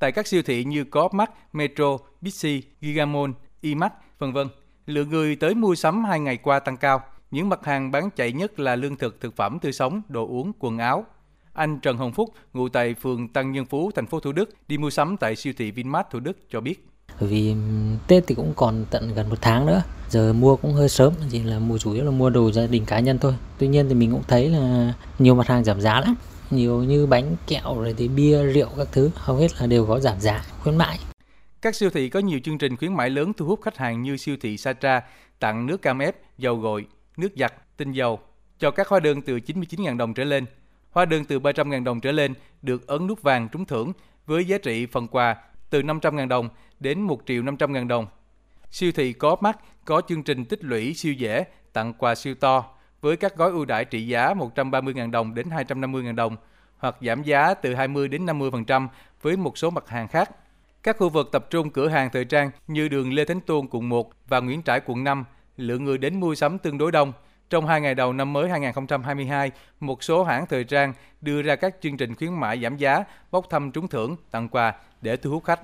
tại các siêu thị như Co-op Metro, Bixi, Gigamon, Imax, vân vân. Lượng người tới mua sắm hai ngày qua tăng cao. Những mặt hàng bán chạy nhất là lương thực, thực phẩm tươi sống, đồ uống, quần áo. Anh Trần Hồng Phúc, ngụ tại phường Tăng Nhân Phú, thành phố Thủ Đức, đi mua sắm tại siêu thị Vinmart Thủ Đức cho biết. Vì Tết thì cũng còn tận gần một tháng nữa, giờ mua cũng hơi sớm, chỉ là mua chủ yếu là mua đồ gia đình cá nhân thôi. Tuy nhiên thì mình cũng thấy là nhiều mặt hàng giảm giá lắm, nhiều như bánh kẹo rồi thì bia rượu các thứ hầu hết là đều có giảm giá khuyến mãi các siêu thị có nhiều chương trình khuyến mãi lớn thu hút khách hàng như siêu thị Satra tặng nước cam ép, dầu gội, nước giặt, tinh dầu cho các hóa đơn từ 99.000 đồng trở lên. Hóa đơn từ 300.000 đồng trở lên được ấn nút vàng trúng thưởng với giá trị phần quà từ 500.000 đồng đến 1 triệu 500.000 đồng. Siêu thị có mắt có chương trình tích lũy siêu dễ tặng quà siêu to với các gói ưu đãi trị giá 130.000 đồng đến 250.000 đồng hoặc giảm giá từ 20 đến 50% với một số mặt hàng khác. Các khu vực tập trung cửa hàng thời trang như đường Lê Thánh Tôn quận 1 và Nguyễn Trãi quận 5, lượng người đến mua sắm tương đối đông. Trong hai ngày đầu năm mới 2022, một số hãng thời trang đưa ra các chương trình khuyến mãi giảm giá, bốc thăm trúng thưởng, tặng quà để thu hút khách.